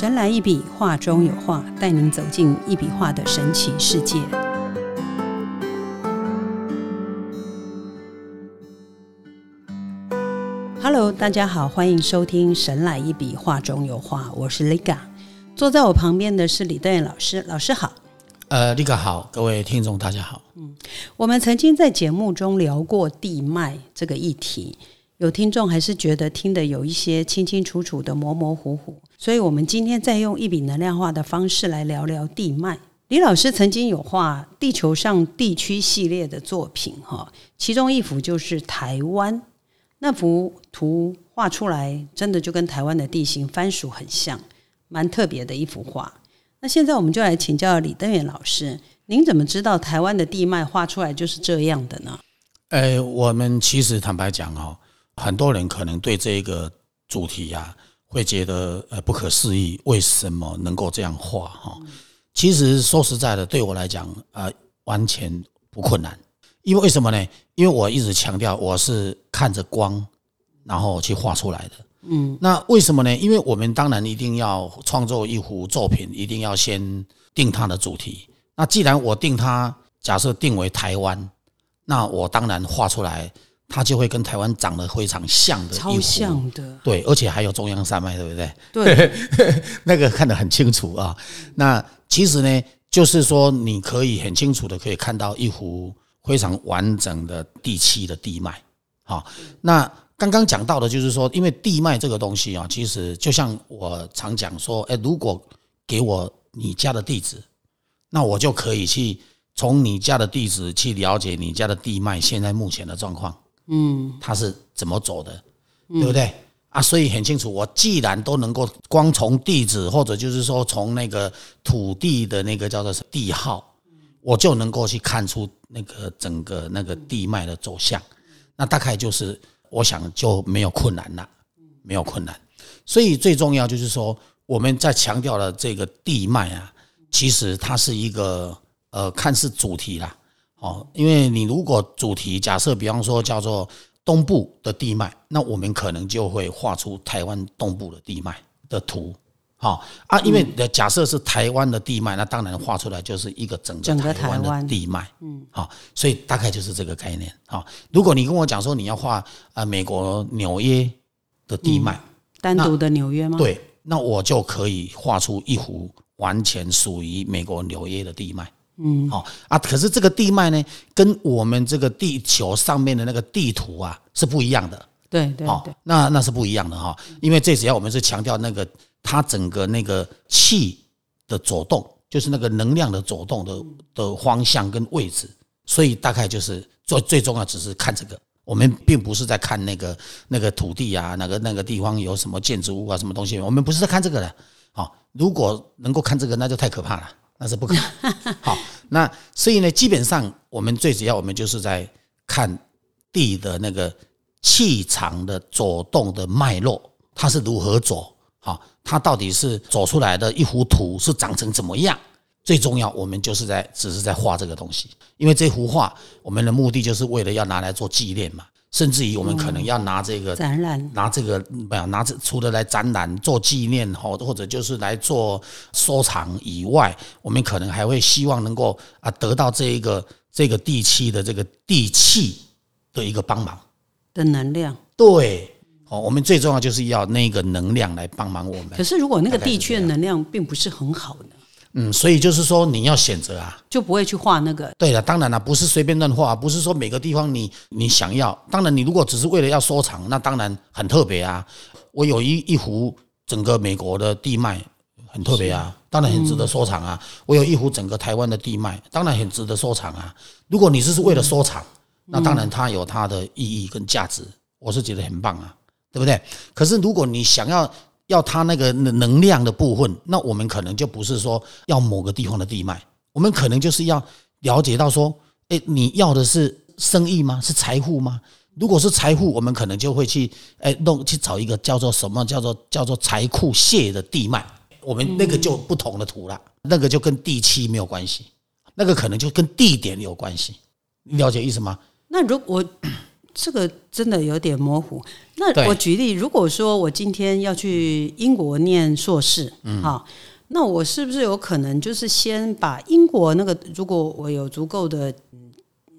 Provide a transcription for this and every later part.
神来一笔，画中有画，带您走进一笔画的神奇世界。Hello，大家好，欢迎收听《神来一笔，画中有画》，我是 Liga。坐在我旁边的是李登元老师，老师好。呃，Liga 好，各位听众大家好。嗯，我们曾经在节目中聊过地脉这个议题。有听众还是觉得听得有一些清清楚楚的模模糊糊，所以我们今天再用一笔能量化的方式来聊聊地脉。李老师曾经有画地球上地区系列的作品，哈，其中一幅就是台湾，那幅图画出来真的就跟台湾的地形番薯很像，蛮特别的一幅画。那现在我们就来请教李登远老师，您怎么知道台湾的地脉画出来就是这样的呢？呃，我们其实坦白讲哦。很多人可能对这个主题啊，会觉得呃不可思议，为什么能够这样画哈？其实说实在的，对我来讲啊，完全不困难。因为为什么呢？因为我一直强调，我是看着光，然后去画出来的。嗯，那为什么呢？因为我们当然一定要创作一幅作品，一定要先定它的主题。那既然我定它，假设定为台湾，那我当然画出来。它就会跟台湾长得非常像的，超像的，对，而且还有中央山脉，对不对？对，那个看得很清楚啊。那其实呢，就是说你可以很清楚的可以看到一幅非常完整的地气的地脉。好，那刚刚讲到的就是说，因为地脉这个东西啊，其实就像我常讲说，哎，如果给我你家的地址，那我就可以去从你家的地址去了解你家的地脉现在目前的状况。嗯，他是怎么走的，对不对啊？所以很清楚，我既然都能够光从地址或者就是说从那个土地的那个叫做地号，我就能够去看出那个整个那个地脉的走向，那大概就是我想就没有困难了，没有困难。所以最重要就是说，我们在强调的这个地脉啊，其实它是一个呃，看似主题啦。哦，因为你如果主题假设，比方说叫做东部的地脉，那我们可能就会画出台湾东部的地脉的图。好啊，因为的假设是台湾的地脉，那当然画出来就是一个整个台湾的地脉。嗯，好，所以大概就是这个概念。好，如果你跟我讲说你要画啊美国纽约的地脉，单独的纽约吗？对，那我就可以画出一幅完全属于美国纽约的地脉。嗯，好啊，可是这个地脉呢，跟我们这个地球上面的那个地图啊是不一样的。对对对，那那是不一样的哈，因为最主要我们是强调那个它整个那个气的走动，就是那个能量的走动的的方向跟位置，所以大概就是最最重要只是看这个，我们并不是在看那个那个土地啊，哪个那个地方有什么建筑物啊，什么东西，我们不是在看这个的。好，如果能够看这个，那就太可怕了。那是不可能。好，那所以呢，基本上我们最主要，我们就是在看地的那个气场的走动的脉络，它是如何走。好，它到底是走出来的一幅图是长成怎么样？最重要，我们就是在只是在画这个东西，因为这幅画我们的目的就是为了要拿来做纪念嘛。甚至于我们可能要拿这个展览，拿这个不要拿这除了来展览做纪念或或者就是来做收藏以外，我们可能还会希望能够啊得到这一个这个地气的这个地气的一个帮忙的能量。对，哦，我们最重要就是要那个能量来帮忙我们。可是如果那个地区的能量并不是很好呢？嗯，所以就是说你要选择啊，就不会去画那个。对了，当然了，不是随便乱画，不是说每个地方你你想要。当然，你如果只是为了要收藏，那当然很特别啊。我有一一幅整个美国的地脉，很特别啊，当然很值得收藏啊。我有一幅整个台湾的地脉，当然很值得收藏啊。如果你只是为了收藏，那当然它有它的意义跟价值，我是觉得很棒啊，对不对？可是如果你想要，要它那个能能量的部分，那我们可能就不是说要某个地方的地脉，我们可能就是要了解到说，哎，你要的是生意吗？是财富吗？如果是财富，我们可能就会去哎弄去找一个叫做什么叫做叫做财库泄的地脉，我们那个就不同的图了，那个就跟地气没有关系，那个可能就跟地点有关系，你了解意思吗？那如果这个真的有点模糊。那我举例，如果说我今天要去英国念硕士，嗯，好，那我是不是有可能就是先把英国那个，如果我有足够的嗯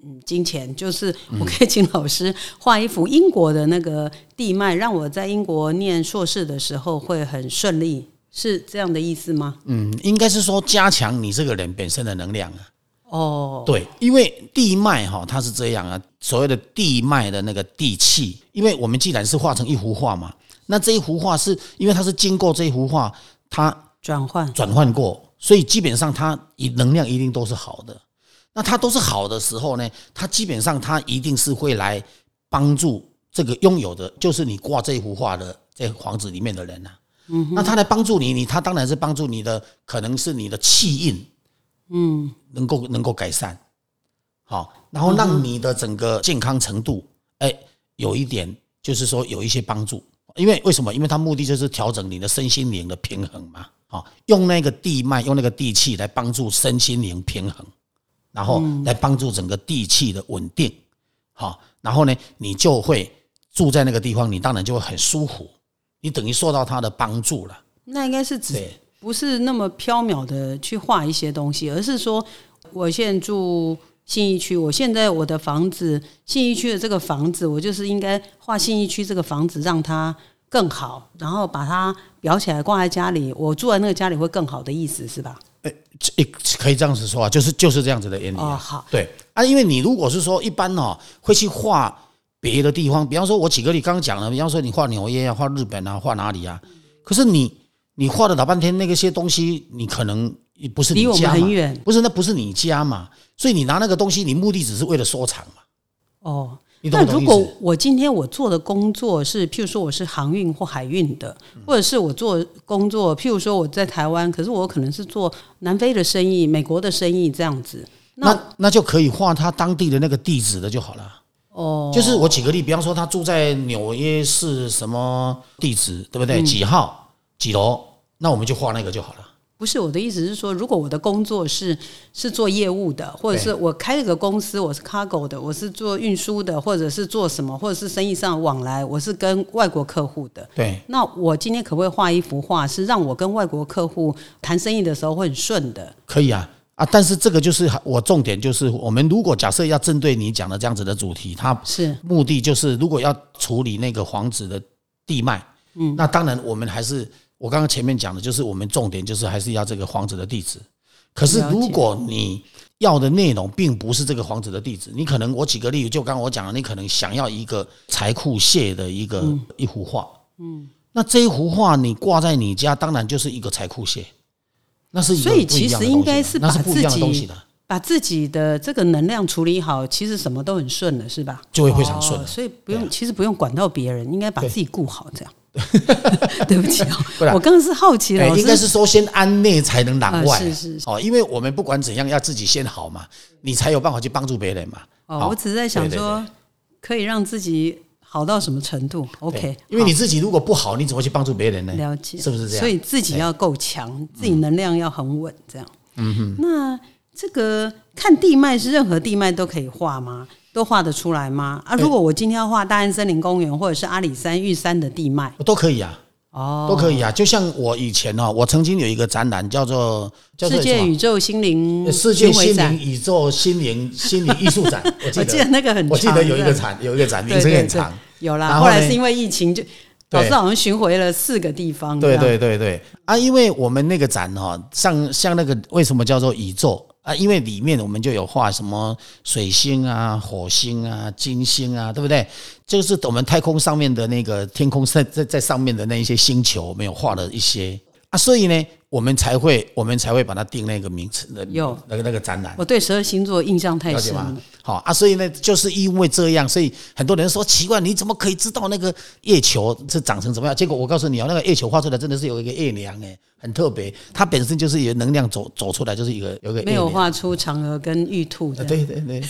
嗯金钱，就是我可以请老师画一幅英国的那个地脉，让我在英国念硕士的时候会很顺利，是这样的意思吗？嗯，应该是说加强你这个人本身的能量啊。哦，对，因为地脉哈，它是这样啊，所谓的地脉的那个地气，因为我们既然是画成一幅画嘛，那这一幅画是因为它是经过这一幅画它转换。转换过，所以基本上它一能量一定都是好的。那它都是好的时候呢，它基本上它一定是会来帮助这个拥有的，就是你挂这一幅画的这房子里面的人呐、嗯，那他来帮助你，你他当然是帮助你的，可能是你的气运，嗯，能够能够改善，好，然后让你的整个健康程度，哎，有一点就是说有一些帮助。因为为什么？因为它目的就是调整你的身心灵的平衡嘛。好，用那个地脉，用那个地气来帮助身心灵平衡，然后来帮助整个地气的稳定。好，然后呢，你就会住在那个地方，你当然就会很舒服，你等于受到它的帮助了。那应该是指对，不是那么缥缈的去画一些东西，而是说，我现在住信义区，我现在我的房子，信义区的这个房子，我就是应该画信义区这个房子，让它更好，然后把它裱起来挂在家里，我住在那个家里会更好的意思是吧？诶这可以这样子说啊，就是就是这样子的原理、啊。哦，好，对啊，因为你如果是说一般哦，会去画别的地方，比方说，我举个例，刚刚讲了，比方说你画纽约啊，画日本啊，画哪里啊？可是你你画了老半天，那个些东西，你可能不是你离我们很远不是那不是你家嘛，所以你拿那个东西，你目的只是为了收藏嘛，哦。你懂那如果？我今天我做的工作是，譬如说我是航运或海运的，或者是我做工作，譬如说我在台湾，可是我可能是做南非的生意、美国的生意这样子。那那那就可以画他当地的那个地址的就好了。哦，就是我举个例，比方说他住在纽约市什么地址，对不嗯对？几号几楼？那我们就画那个就好了。不是我的意思是说，如果我的工作是是做业务的，或者是我开了个公司，我是 cargo 的，我是做运输的，或者是做什么，或者是生意上的往来，我是跟外国客户的。对，那我今天可不可以画一幅画，是让我跟外国客户谈生意的时候会很顺的？可以啊啊！但是这个就是我重点就是，我们如果假设要针对你讲的这样子的主题，它是目的就是如果要处理那个房子的地脉，嗯，那当然我们还是我刚刚前面讲的，就是我们重点就是还是要这个房子的地址。可是如果你要的内容并不是这个房子的地址，你可能我举个例子，就刚刚我讲的，你可能想要一个财库蟹的一个、一幅画，嗯，那这一幅画你挂在你家，当然就是一个财库蟹，那是一个所以其实应该是把自己东西的。把自己的这个能量处理好，其实什么都很顺了，是吧？就会非常顺哦所以不用，啊其实不用管到别人，应该把自己顾好，这样。对不起哦，我刚刚是好奇哎，老师应该是说先安内才能攘外，啊是是是哦，因为我们不管怎样要自己先好嘛，你才有办法去帮助别人嘛。哦，我只是在想说，可以让自己好到什么程度？OK，因为你自己如果不好，你怎么去帮助别人呢？了解，是不是这样？所以自己要够强，自己能量要很稳，这样。嗯哼。那这个看地脉是任何地脉都可以画吗？都画得出来吗？啊，如果我今天要画大安森林公园或者是阿里山玉山的地脉，都可以啊，哦，都可以啊。就像我以前哦，我曾经有一个展览叫做叫做世界宇宙心灵世界心灵宇宙心灵心灵艺术展，我 记我记得得那个很长，我记得有一个展有一个展名对对对称很长，有啦。然后后来是因为疫情，就对。老师好像巡回了四个地方，对对对对。啊，因为我们那个展哈、像像那个为什么叫做宇宙啊？因为里面我们就有画什么水星啊、火星啊、金星啊，对不对？就是我们太空上面的那个天空在在在上面的那一些星球，我们有画了一些啊，所以呢，我们才会我们才会把它定那个名词的有那个那个展览。我对十二星座印象太深了。？好啊，所以呢，就是因为这样，所以很多人说奇怪，你怎么可以知道那个月球是长成怎么样？结果我告诉你哦，那个月球画出来真的是有一个月亮哎，很特别，它本身就是有能量走走出来，就是一个有一个月没有画出嫦娥跟玉兔的。啊对对对，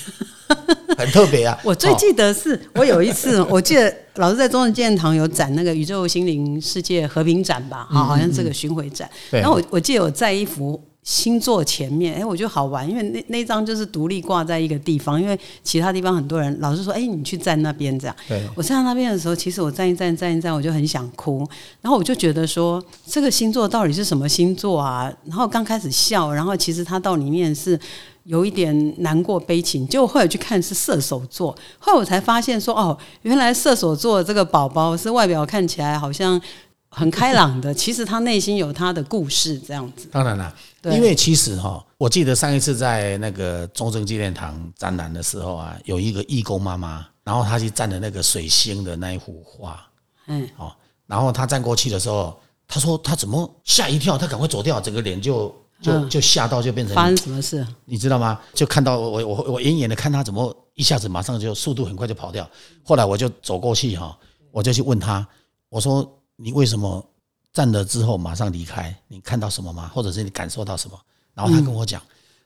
很特别啊。我最哦记得是我有一次，我记得老师在中正纪念堂有展那个宇宙心灵世界和平展吧，好，好像这个巡回展。对然后我我记得我在一幅星座前面，哎，我觉得好玩，因为那那张就是独立挂在一个地方，因为其他地方很多人老是说，哎，你去站那边这样。对，我站在那边的时候，其实我站一站站一站，我就很想哭，然后我就觉得说，这个星座到底是什么星座啊？然后刚开始笑，然后其实它到里面是。有一点难过悲情，结果后来去看是射手座，后来我才发现说哦，原来射手座这个宝宝是外表看起来好像很开朗的，其实他内心有他的故事这样子。当然了，因为其实哈，我记得上一次在那个中正纪念堂展览的时候啊，有一个义工妈妈，然后她去站的那个水星的那一幅画，嗯，哦，然后她站过去的时候，她说她怎么吓一跳，她赶快走掉，整个脸就。就就吓到就变成发生什么事？你知道吗？就看到我我我远远的看他怎么一下子马上就速度很快就跑掉。后来我就走过去哈，我就去问他，我说你为什么站了之后马上离开？你看到什么吗？或者是你感受到什么？然后他跟我讲，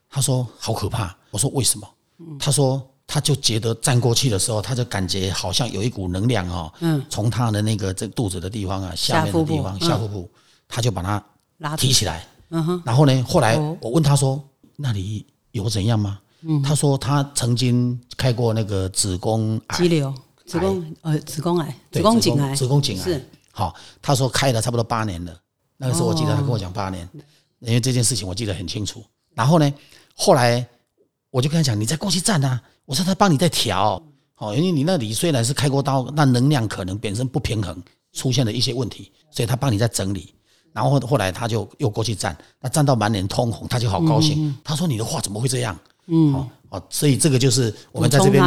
他说好可怕。我说为什么？他说他就觉得站过去的时候，他就感觉好像有一股能量哦，嗯，从他的那个这肚子的地方啊，下面的地方下腹部，他就把它拉提起来。嗯哼，然后呢？后来我问他说：“那里有怎样吗？”嗯，他说他曾经开过那个子宫癌，肌瘤、子宫呃子宫癌、子宫颈癌、子宫颈癌是好。他说开了差不多八年了。那个时候我记得他跟我讲八年，因为这件事情我记得很清楚。然后呢，后来我就跟他讲：“你再过去站啊！”我说他帮你再调，哦，因为你那里虽然是开过刀，那能量可能本身不平衡，出现了一些问题，所以他帮你在整理。然后后来他就又过去站，那站到满脸通红，他就好高兴。他说：“你的话怎么会这样？”嗯，哦，所以这个就是我们在这边，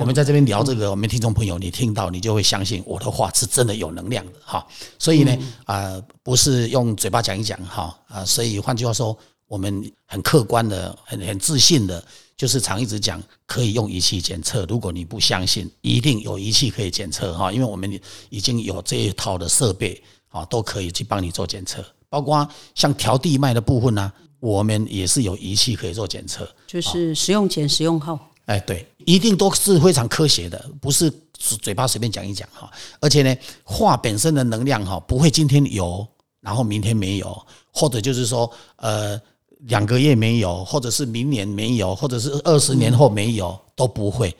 我们在这边聊这个，我们听众朋友，你听到你就会相信我的话是真的有能量的哈。所以呢，啊，不是用嘴巴讲一讲哈啊。所以换句话说，我们很客观的、很很自信的，就是常一直讲可以用仪器检测。如果你不相信，一定有仪器可以检测哈，因为我们已经有这一套的设备。啊，都可以去帮你做检测，包括像调地脉的部分呢，我们也是有仪器可以做检测，就是使用前、使用后。哎，对，一定都是非常科学的，不是嘴巴随便讲一讲哈。而且呢，话本身的能量哈，不会今天有，然后明天没有，或者就是说，呃，两个月没有，或者是明年没有，或者是二十年后没有，都不会。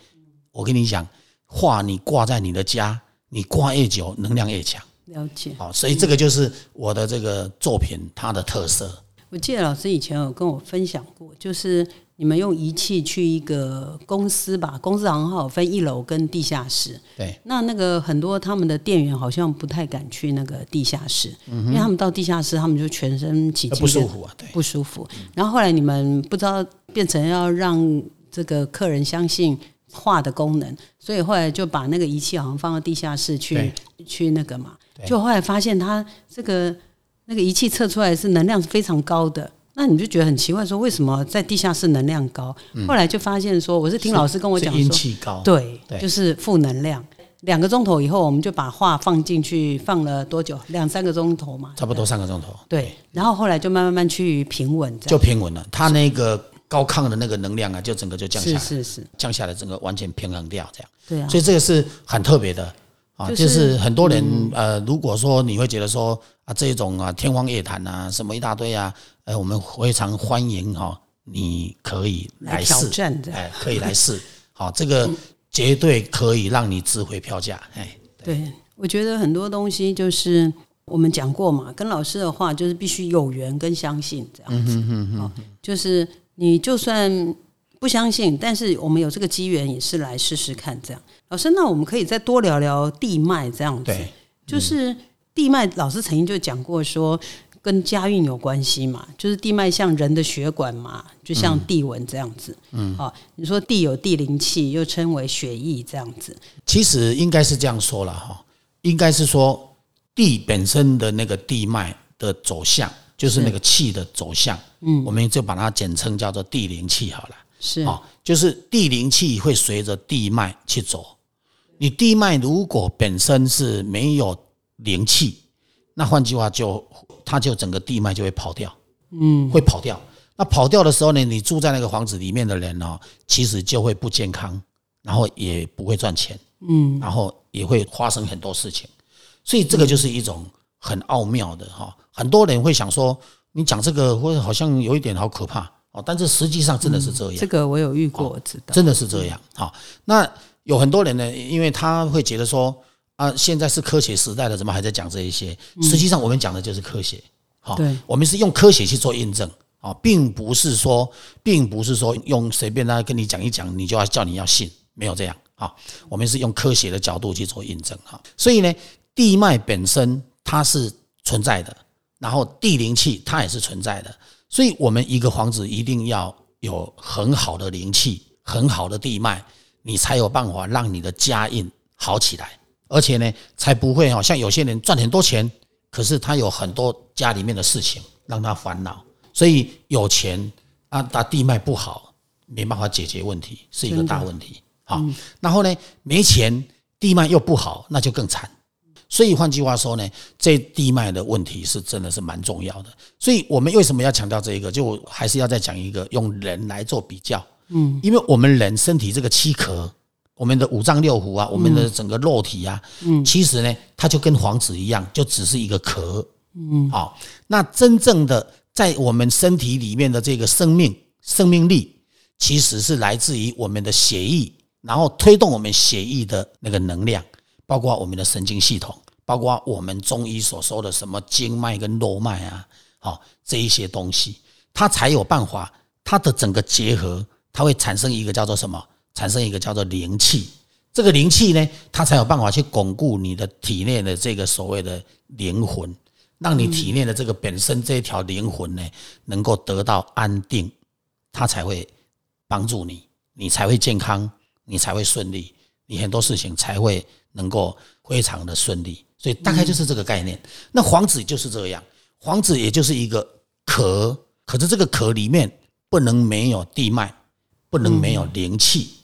我跟你讲，话你挂在你的家，你挂越久，能量越强。了解，好，所以这个就是我的这个作品它的特色。我记得老师以前有跟我分享过，就是你们用仪器去一个公司吧，公司行号分一楼跟地下室。对，那那个很多他们的店员好像不太敢去那个地下室，因为他们到地下室，他们就全身起不舒服啊，对，不舒服。然后后来你们不知道变成要让这个客人相信。画的功能，所以后来就把那个仪器好像放到地下室去去那个嘛，就后来发现它这个那个仪器测出来是能量是非常高的，那你就觉得很奇怪，说为什么在地下室能量高？后来就发现说，我是听老师跟我讲说，阴气高，对，就是负能量。两个钟头以后，我们就把画放进去，放了多久？两三个钟头嘛，差不多三个钟头。对，然后后来就慢慢慢趋于平稳，就平稳了。它那个。高亢的那个能量啊，就整个就降下来，是是是，降下来，整个完全平衡掉，这样。对啊。所以这个是很特别的啊，就是很多人呃，如果说你会觉得说啊，这种啊天方夜谭啊，什么一大堆啊，呃，我们非常欢迎哈，你可以来试，哎，可以来试，好，这个绝对可以让你值回票价，哎。对，我觉得很多东西就是我们讲过嘛，跟老师的话就是必须有缘跟相信这样子，好，就是。你就算不相信，但是我们有这个机缘，也是来试试看。这样，老师，那我们可以再多聊聊地脉这样子。对，就是地脉，老师曾经就讲过，说跟家运有关系嘛，就是地脉像人的血管嘛，就像地纹这样子。嗯，啊，你说地有地灵气，又称为血液这样子。其实应该是这样说了哈，应该是说地本身的那个地脉的走向。就是那个气的走向，嗯，我们就把它简称叫做地灵气好了。是啊，就是地灵气会随着地脉去走。你地脉如果本身是没有灵气，那换句话就它就整个地脉就会跑掉，嗯，会跑掉。那跑掉的时候呢，你住在那个房子里面的人呢，其实就会不健康，然后也不会赚钱，嗯，然后也会发生很多事情。所以这个就是一种很奥妙的哈。很多人会想说，你讲这个会好像有一点好可怕哦，但是实际上真的是这样，这个我有遇过，我知道，真的是这样。好，那有很多人呢，因为他会觉得说啊，现在是科学时代了，怎么还在讲这一些？实际上我们讲的就是科学。好，我们是用科学去做印证啊，并不是说，并不是说用随便他跟你讲一讲，你就要叫你要信，没有这样啊。我们是用科学的角度去做印证哈。所以呢，地脉本身它是存在的，然后地灵气它也是存在的，所以我们一个房子一定要有很好的灵气，很好的地脉，你才有办法让你的家运好起来，而且呢，才不会好像有些人赚很多钱。可是他有很多家里面的事情让他烦恼，所以有钱啊，他地脉不好，没办法解决问题，是一个大问题。好，然后呢，没钱，地脉又不好，那就更惨。所以换句话说呢，这地脉的问题是真的是蛮重要的。所以我们为什么要强调这一个？就还是要再讲一个，用人来做比较。嗯，因为我们人身体这个躯壳。我们的五脏六腑啊，我们的整个肉体啊，嗯，其实呢，它就跟黄纸一样，就只是一个壳，嗯，好，那真正的在我们身体里面的这个生命、生命力，其实是来自于我们的血液，然后推动我们血液的那个能量，包括我们的神经系统，包括我们中医所说的什么经脉跟络脉啊，好，这一些东西，它才有办法，它的整个结合，它会产生一个叫做什么？产生一个叫做灵气，这个灵气呢，它才有办法去巩固你的体内的这个所谓的灵魂，让你体内的这个本身这一条灵魂呢，能够得到安定，它才会帮助你，你才会健康，你才会顺利，你很多事情才会能够非常的顺利。所以大概就是这个概念。那黄子就是这样，黄子也就是一个壳，可是这个壳里面不能没有地脉，不能没有灵气。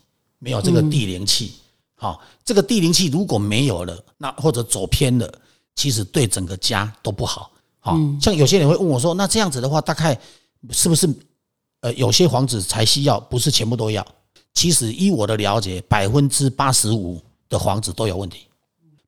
没有这个地灵气，好，这个地灵气如果没有了，那或者走偏了，其实对整个家都不好。好，像有些人会问我说，那这样子的话，大概是不是呃有些房子才需要，不是全部都要？其实依我的了解，百分之八十五的房子都有问题，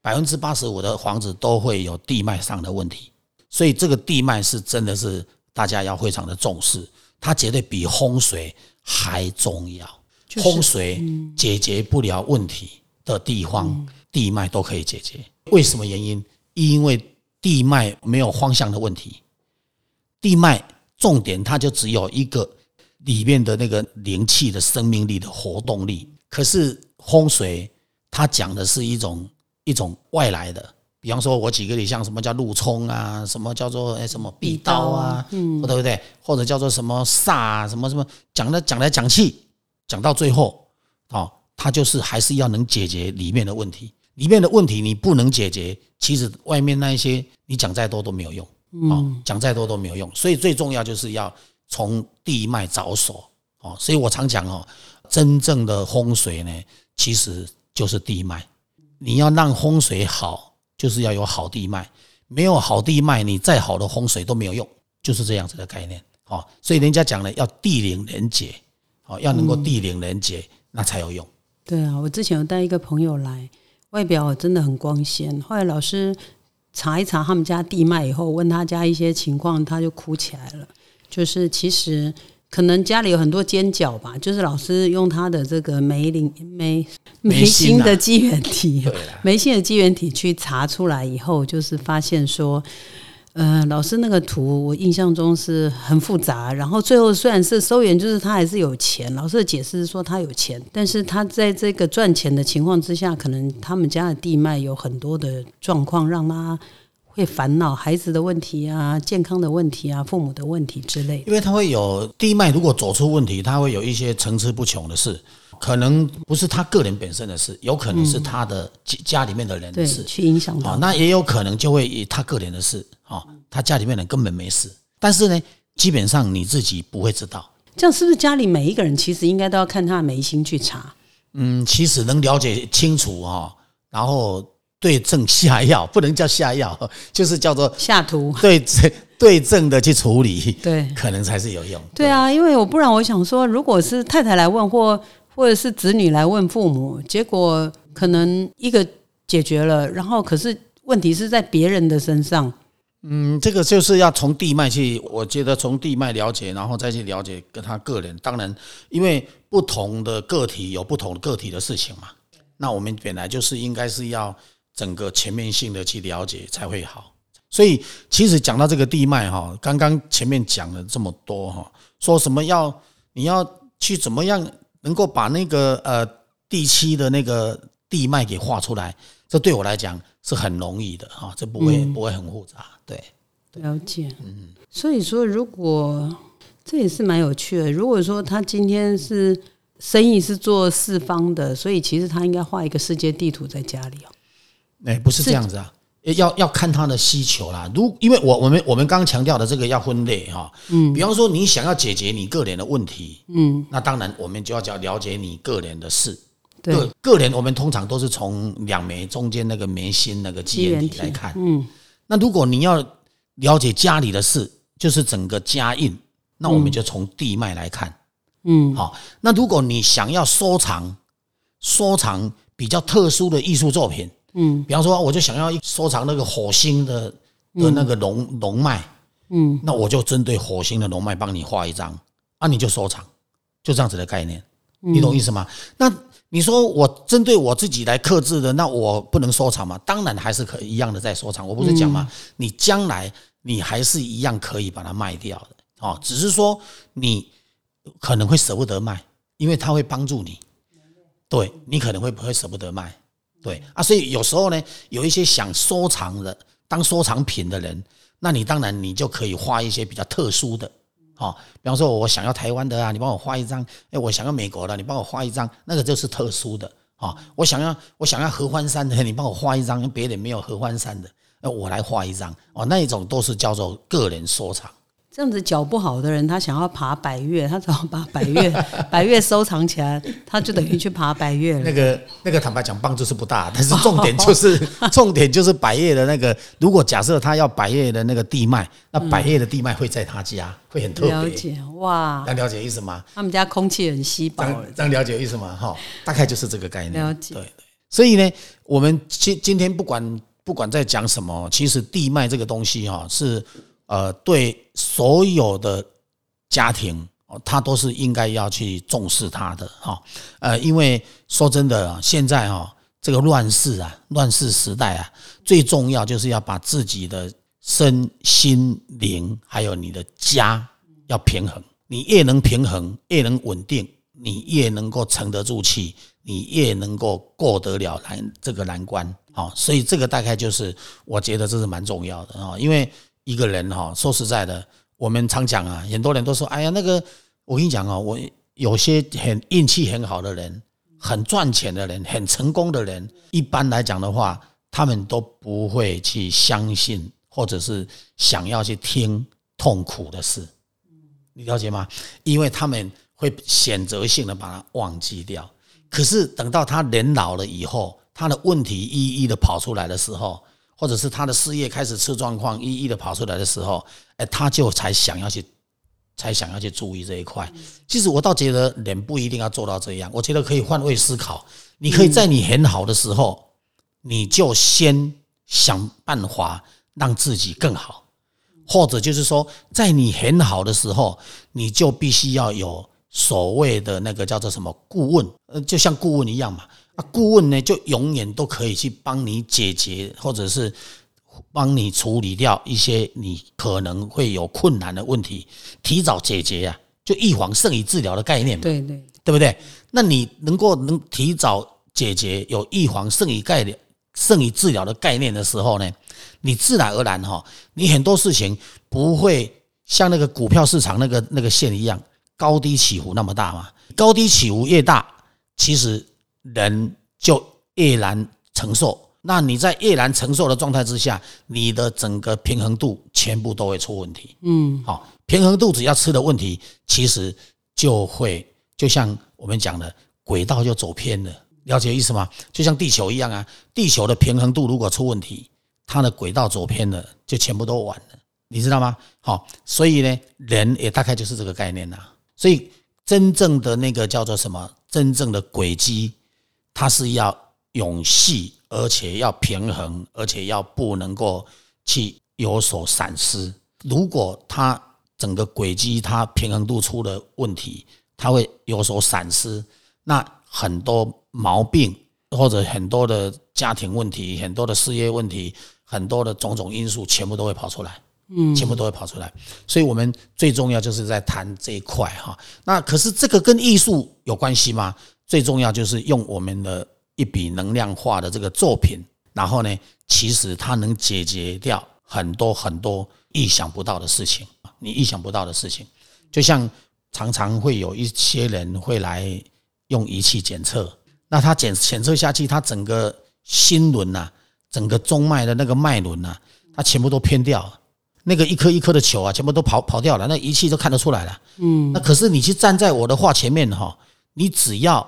百分之八十五的房子都会有地脉上的问题，所以这个地脉是真的是大家要非常的重视，它绝对比风水还重要。风水解决不了问题的地方，地脉都可以解决。为什么原因？因为地脉没有方向的问题，地脉重点它就只有一个里面的那个灵气的生命力的活动力。可是风水它讲的是一种一种外来的，比方说我举个例，像什么叫路冲啊，什么叫做哎什么壁刀啊，嗯，对不对？或者叫做什么煞，什么什么讲来讲来讲去。讲到最后，哦，它就是还是要能解决里面的问题。里面的问题你不能解决，其实外面那一些你讲再多都没有用，哦，讲再多都没有用。所以最重要就是要从地脉着手，哦，所以我常讲哦，真正的风水呢，其实就是地脉。你要让风水好，就是要有好地脉。没有好地脉，你再好的风水都没有用，就是这样子的概念。哦，所以人家讲了，要地灵人杰。哦，要能够地灵人杰，那才有用。对啊，我之前有带一个朋友来，外表真的很光鲜。后来老师查一查他们家地脉以后，问他家一些情况，他就哭起来了。就是其实可能家里有很多尖角吧，就是老师用他的这个眉林眉眉心的机缘体，眉心的机缘体去查出来以后，就是发现说。呃，老师那个图，我印象中是很复杂。然后最后虽然是收圆，就是他还是有钱。老师的解释是说他有钱，但是他在这个赚钱的情况之下，可能他们家的地脉有很多的状况，让他会烦恼孩子的问题啊、健康的问题啊、父母的问题之类。因为他会有地脉，如果走出问题，他会有一些层出不穷的事。可能不是他个人本身的事，有可能是他的家家里面的人的事去影响到。那也有可能就会以他个人的事啊，他家里面人根本没事，但是呢，基本上你自己不会知道。这样是不是家里每一个人其实应该都要看他的眉心去查？嗯，其实能了解清楚哈，然后对症下药，不能叫下药，就是叫做下图，对症对症的去处理，对，可能才是有用。对啊，因为我不然我想说，如果是太太来问或。或者是子女来问父母，结果可能一个解决了，然后可是问题是在别人的身上，嗯，这个就是要从地脉去，我觉得从地脉了解，然后再去了解跟他个人。当然，因为不同的个体有不同的个体的事情嘛。那我们本来就是应该是要整个全面性的去了解才会好。所以，其实讲到这个地脉哈，刚刚前面讲了这么多哈，说什么要你要去怎么样能够把那个呃地区的那个地脉给画出来，这对我来讲是很容易的哈，这不会不会很复杂。对，了解。嗯，所以说，如果这也是蛮有趣的。如果说他今天是生意是做四方的，所以其实他应该画一个世界地图在家里哦。哎，不是这样子啊，要要看他的需求啦。如因为我我们我们刚刚强调的这个要分类哈，嗯，比方说你想要解决你个人的问题，嗯，那当然我们就要要了解你个人的事。对，个人我们通常都是从两枚中间那个眉心那个基缘体来看，嗯，那如果你要了解家里的事，就是整个家印，那我们就从地脉来看，嗯，好。那如果你想要收藏，收藏比较特殊的艺术作品，嗯，比方说，我就想要收藏那个火星的的那个龙龙脉，嗯，那我就针对火星的龙脉帮你画一张，啊，你就收藏，就这样子的概念，你懂意思吗？那你说我针对我自己来克制的，那我不能收藏吗？当然还是可以一样的在收藏。我不是讲吗？你将来你还是一样可以把它卖掉的哦，只是说你可能会舍不得卖，因为它会帮助你。对你可能会不会舍不得卖？对啊，所以有时候呢，有一些想收藏的当收藏品的人，那你当然你就可以画一些比较特殊的。哦，比方说，我想要台湾的啊，你帮我画一张；哎，我想要美国的，你帮我画一张，那个就是特殊的啊。我想要，我想要合欢山的，你帮我画一张，别人没有合欢山的，那我来画一张哦。那一种都是叫做个人收藏。这样子脚不好的人，他想要爬百越，他只要把百越 百越收藏起来，他就等于去爬百越了。那个那个，坦白讲，帮助是不大，但是重点就是 重点就是百越的那个。如果假设他要百越的那个地脉，那百越的地脉会在他家，会很特别。了解哇，能了解意思吗？他们家空气很稀薄，这样了解意思吗？哈，大概就是这个概念。了解，对对。所以呢，我们今今天不管不管在讲什么，其实地脉这个东西哈是。呃，对所有的家庭，他都是应该要去重视他的哈。呃，因为说真的，现在哈这个乱世啊，乱世时代啊，最重要就是要把自己的身心灵还有你的家要平衡。你越能平衡，越能稳定，你越能够沉得住气，你越能够过得了难这个难关。好，所以这个大概就是我觉得这是蛮重要的啊，因为。一个人哈，说实在的，我们常讲啊，很多人都说，哎呀，那个我跟你讲啊，我有些很运气很好的人，很赚钱的人，很成功的人，一般来讲的话，他们都不会去相信，或者是想要去听痛苦的事，你了解吗？因为他们会选择性的把它忘记掉。可是等到他人老了以后，他的问题一一的跑出来的时候。或者是他的事业开始出状况，一一的跑出来的时候，哎，他就才想要去，才想要去注意这一块。其实我倒觉得人不一定要做到这样，我觉得可以换位思考。你可以在你很好的时候，你就先想办法让自己更好，或者就是说，在你很好的时候，你就必须要有所谓的那个叫做什么顾问，呃，就像顾问一样嘛。顾问呢，就永远都可以去帮你解决，或者是帮你处理掉一些你可能会有困难的问题，提早解决啊，就预防胜于治疗的概念嘛，对对，对不对？那你能够能提早解决，有预防胜于概念、胜于治疗的概念的时候呢，你自然而然哈，你很多事情不会像那个股票市场那个那个线一样高低起伏那么大嘛，高低起伏越大，其实。人就越难承受，那你在越难承受的状态之下，你的整个平衡度全部都会出问题。嗯，好，平衡度只要吃的问题，其实就会就像我们讲的轨道就走偏了，了解意思吗？就像地球一样啊，地球的平衡度如果出问题，它的轨道走偏了，就全部都完了，你知道吗？好，所以呢，人也大概就是这个概念呐。所以真正的那个叫做什么？真正的轨迹。它是要永续，而且要平衡，而且要不能够去有所闪失。如果它整个轨迹它平衡度出了问题，它会有所闪失。那很多毛病或者很多的家庭问题、很多的事业问题、很多的种种因素，全部都会跑出来。嗯，全部都会跑出来。所以我们最重要就是在谈这一块哈。那可是这个跟艺术有关系吗？最重要就是用我们的一笔能量化的这个作品，然后呢，其实它能解决掉很多很多意想不到的事情。你意想不到的事情，就像常常会有一些人会来用仪器检测，那他检检测下去，他整个心轮呐，整个中脉的那个脉轮呐，它全部都偏掉。那个一颗一颗的球啊，全部都跑跑掉了，那仪器都看得出来了。嗯，那可是你去站在我的画前面哈，你只要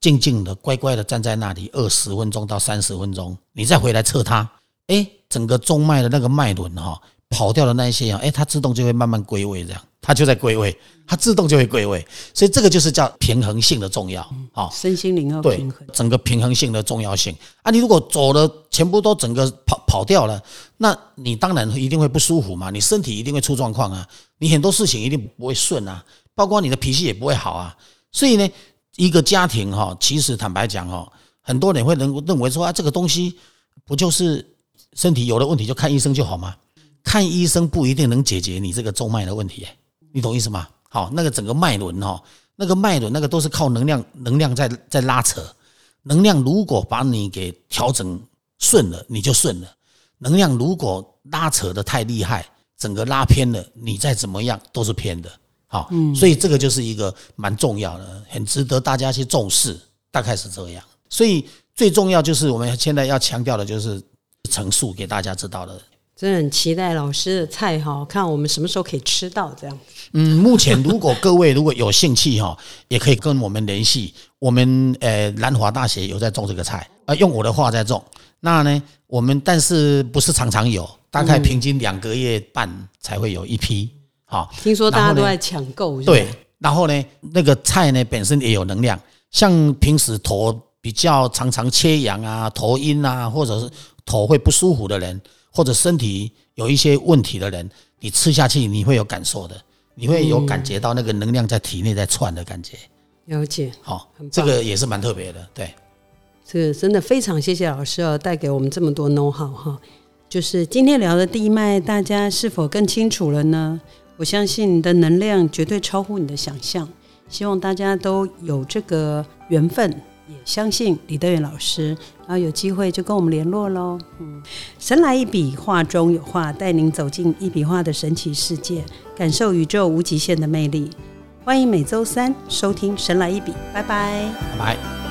静静的、乖乖的站在那里二十分钟到三十分钟，你再回来测它，哎，整个中脉的那个脉轮哈。跑掉的那一些啊，哎，它自动就会慢慢归位，这样它就在归位，它自动就会归位，所以这个就是叫平衡性的重要啊，身心灵要平衡，整个平衡性的重要性啊。你如果走了全部都整个跑跑掉了，那你当然一定会不舒服嘛，你身体一定会出状况啊，你很多事情一定不会顺啊，包括你的脾气也不会好啊。所以呢，一个家庭哈，其实坦白讲哈，很多人会认认为说啊，这个东西不就是身体有了问题就看医生就好吗？看医生不一定能解决你这个中脉的问题，你懂意思吗？好，那个整个脉轮哈，那个脉轮那个都是靠能量，能量在在拉扯。能量如果把你给调整顺了，你就顺了；能量如果拉扯的太厉害，整个拉偏了，你再怎么样都是偏的。好，所以这个就是一个蛮重要的，很值得大家去重视。大概是这样。所以最重要就是我们现在要强调的就是陈述给大家知道的。真的很期待老师的菜哈，看我们什么时候可以吃到这样。嗯，目前如果各位如果有兴趣哈，也可以跟我们联系。我们呃南华大学有在种这个菜，啊，用我的话在种。那呢，我们但是不是常常有，大概平均两个月半才会有一批。好，听说大家都在抢购。对，然后呢，那个菜呢本身也有能量，像平时头比较常常缺氧啊、头晕啊，或者是头会不舒服的人。或者身体有一些问题的人，你吃下去你会有感受的，你会有感觉到那个能量在体内在窜的感觉。了解，好，这个也是蛮特别的，对。这个真的非常谢谢老师哦，带给我们这么多 know how 哈。就是今天聊的地脉，大家是否更清楚了呢？我相信你的能量绝对超乎你的想象，希望大家都有这个缘分。也相信李德远老师，然后有机会就跟我们联络喽。嗯，神来一笔，画中有画，带您走进一笔画的神奇世界，感受宇宙无极限的魅力。欢迎每周三收听《神来一笔》，拜拜，拜拜。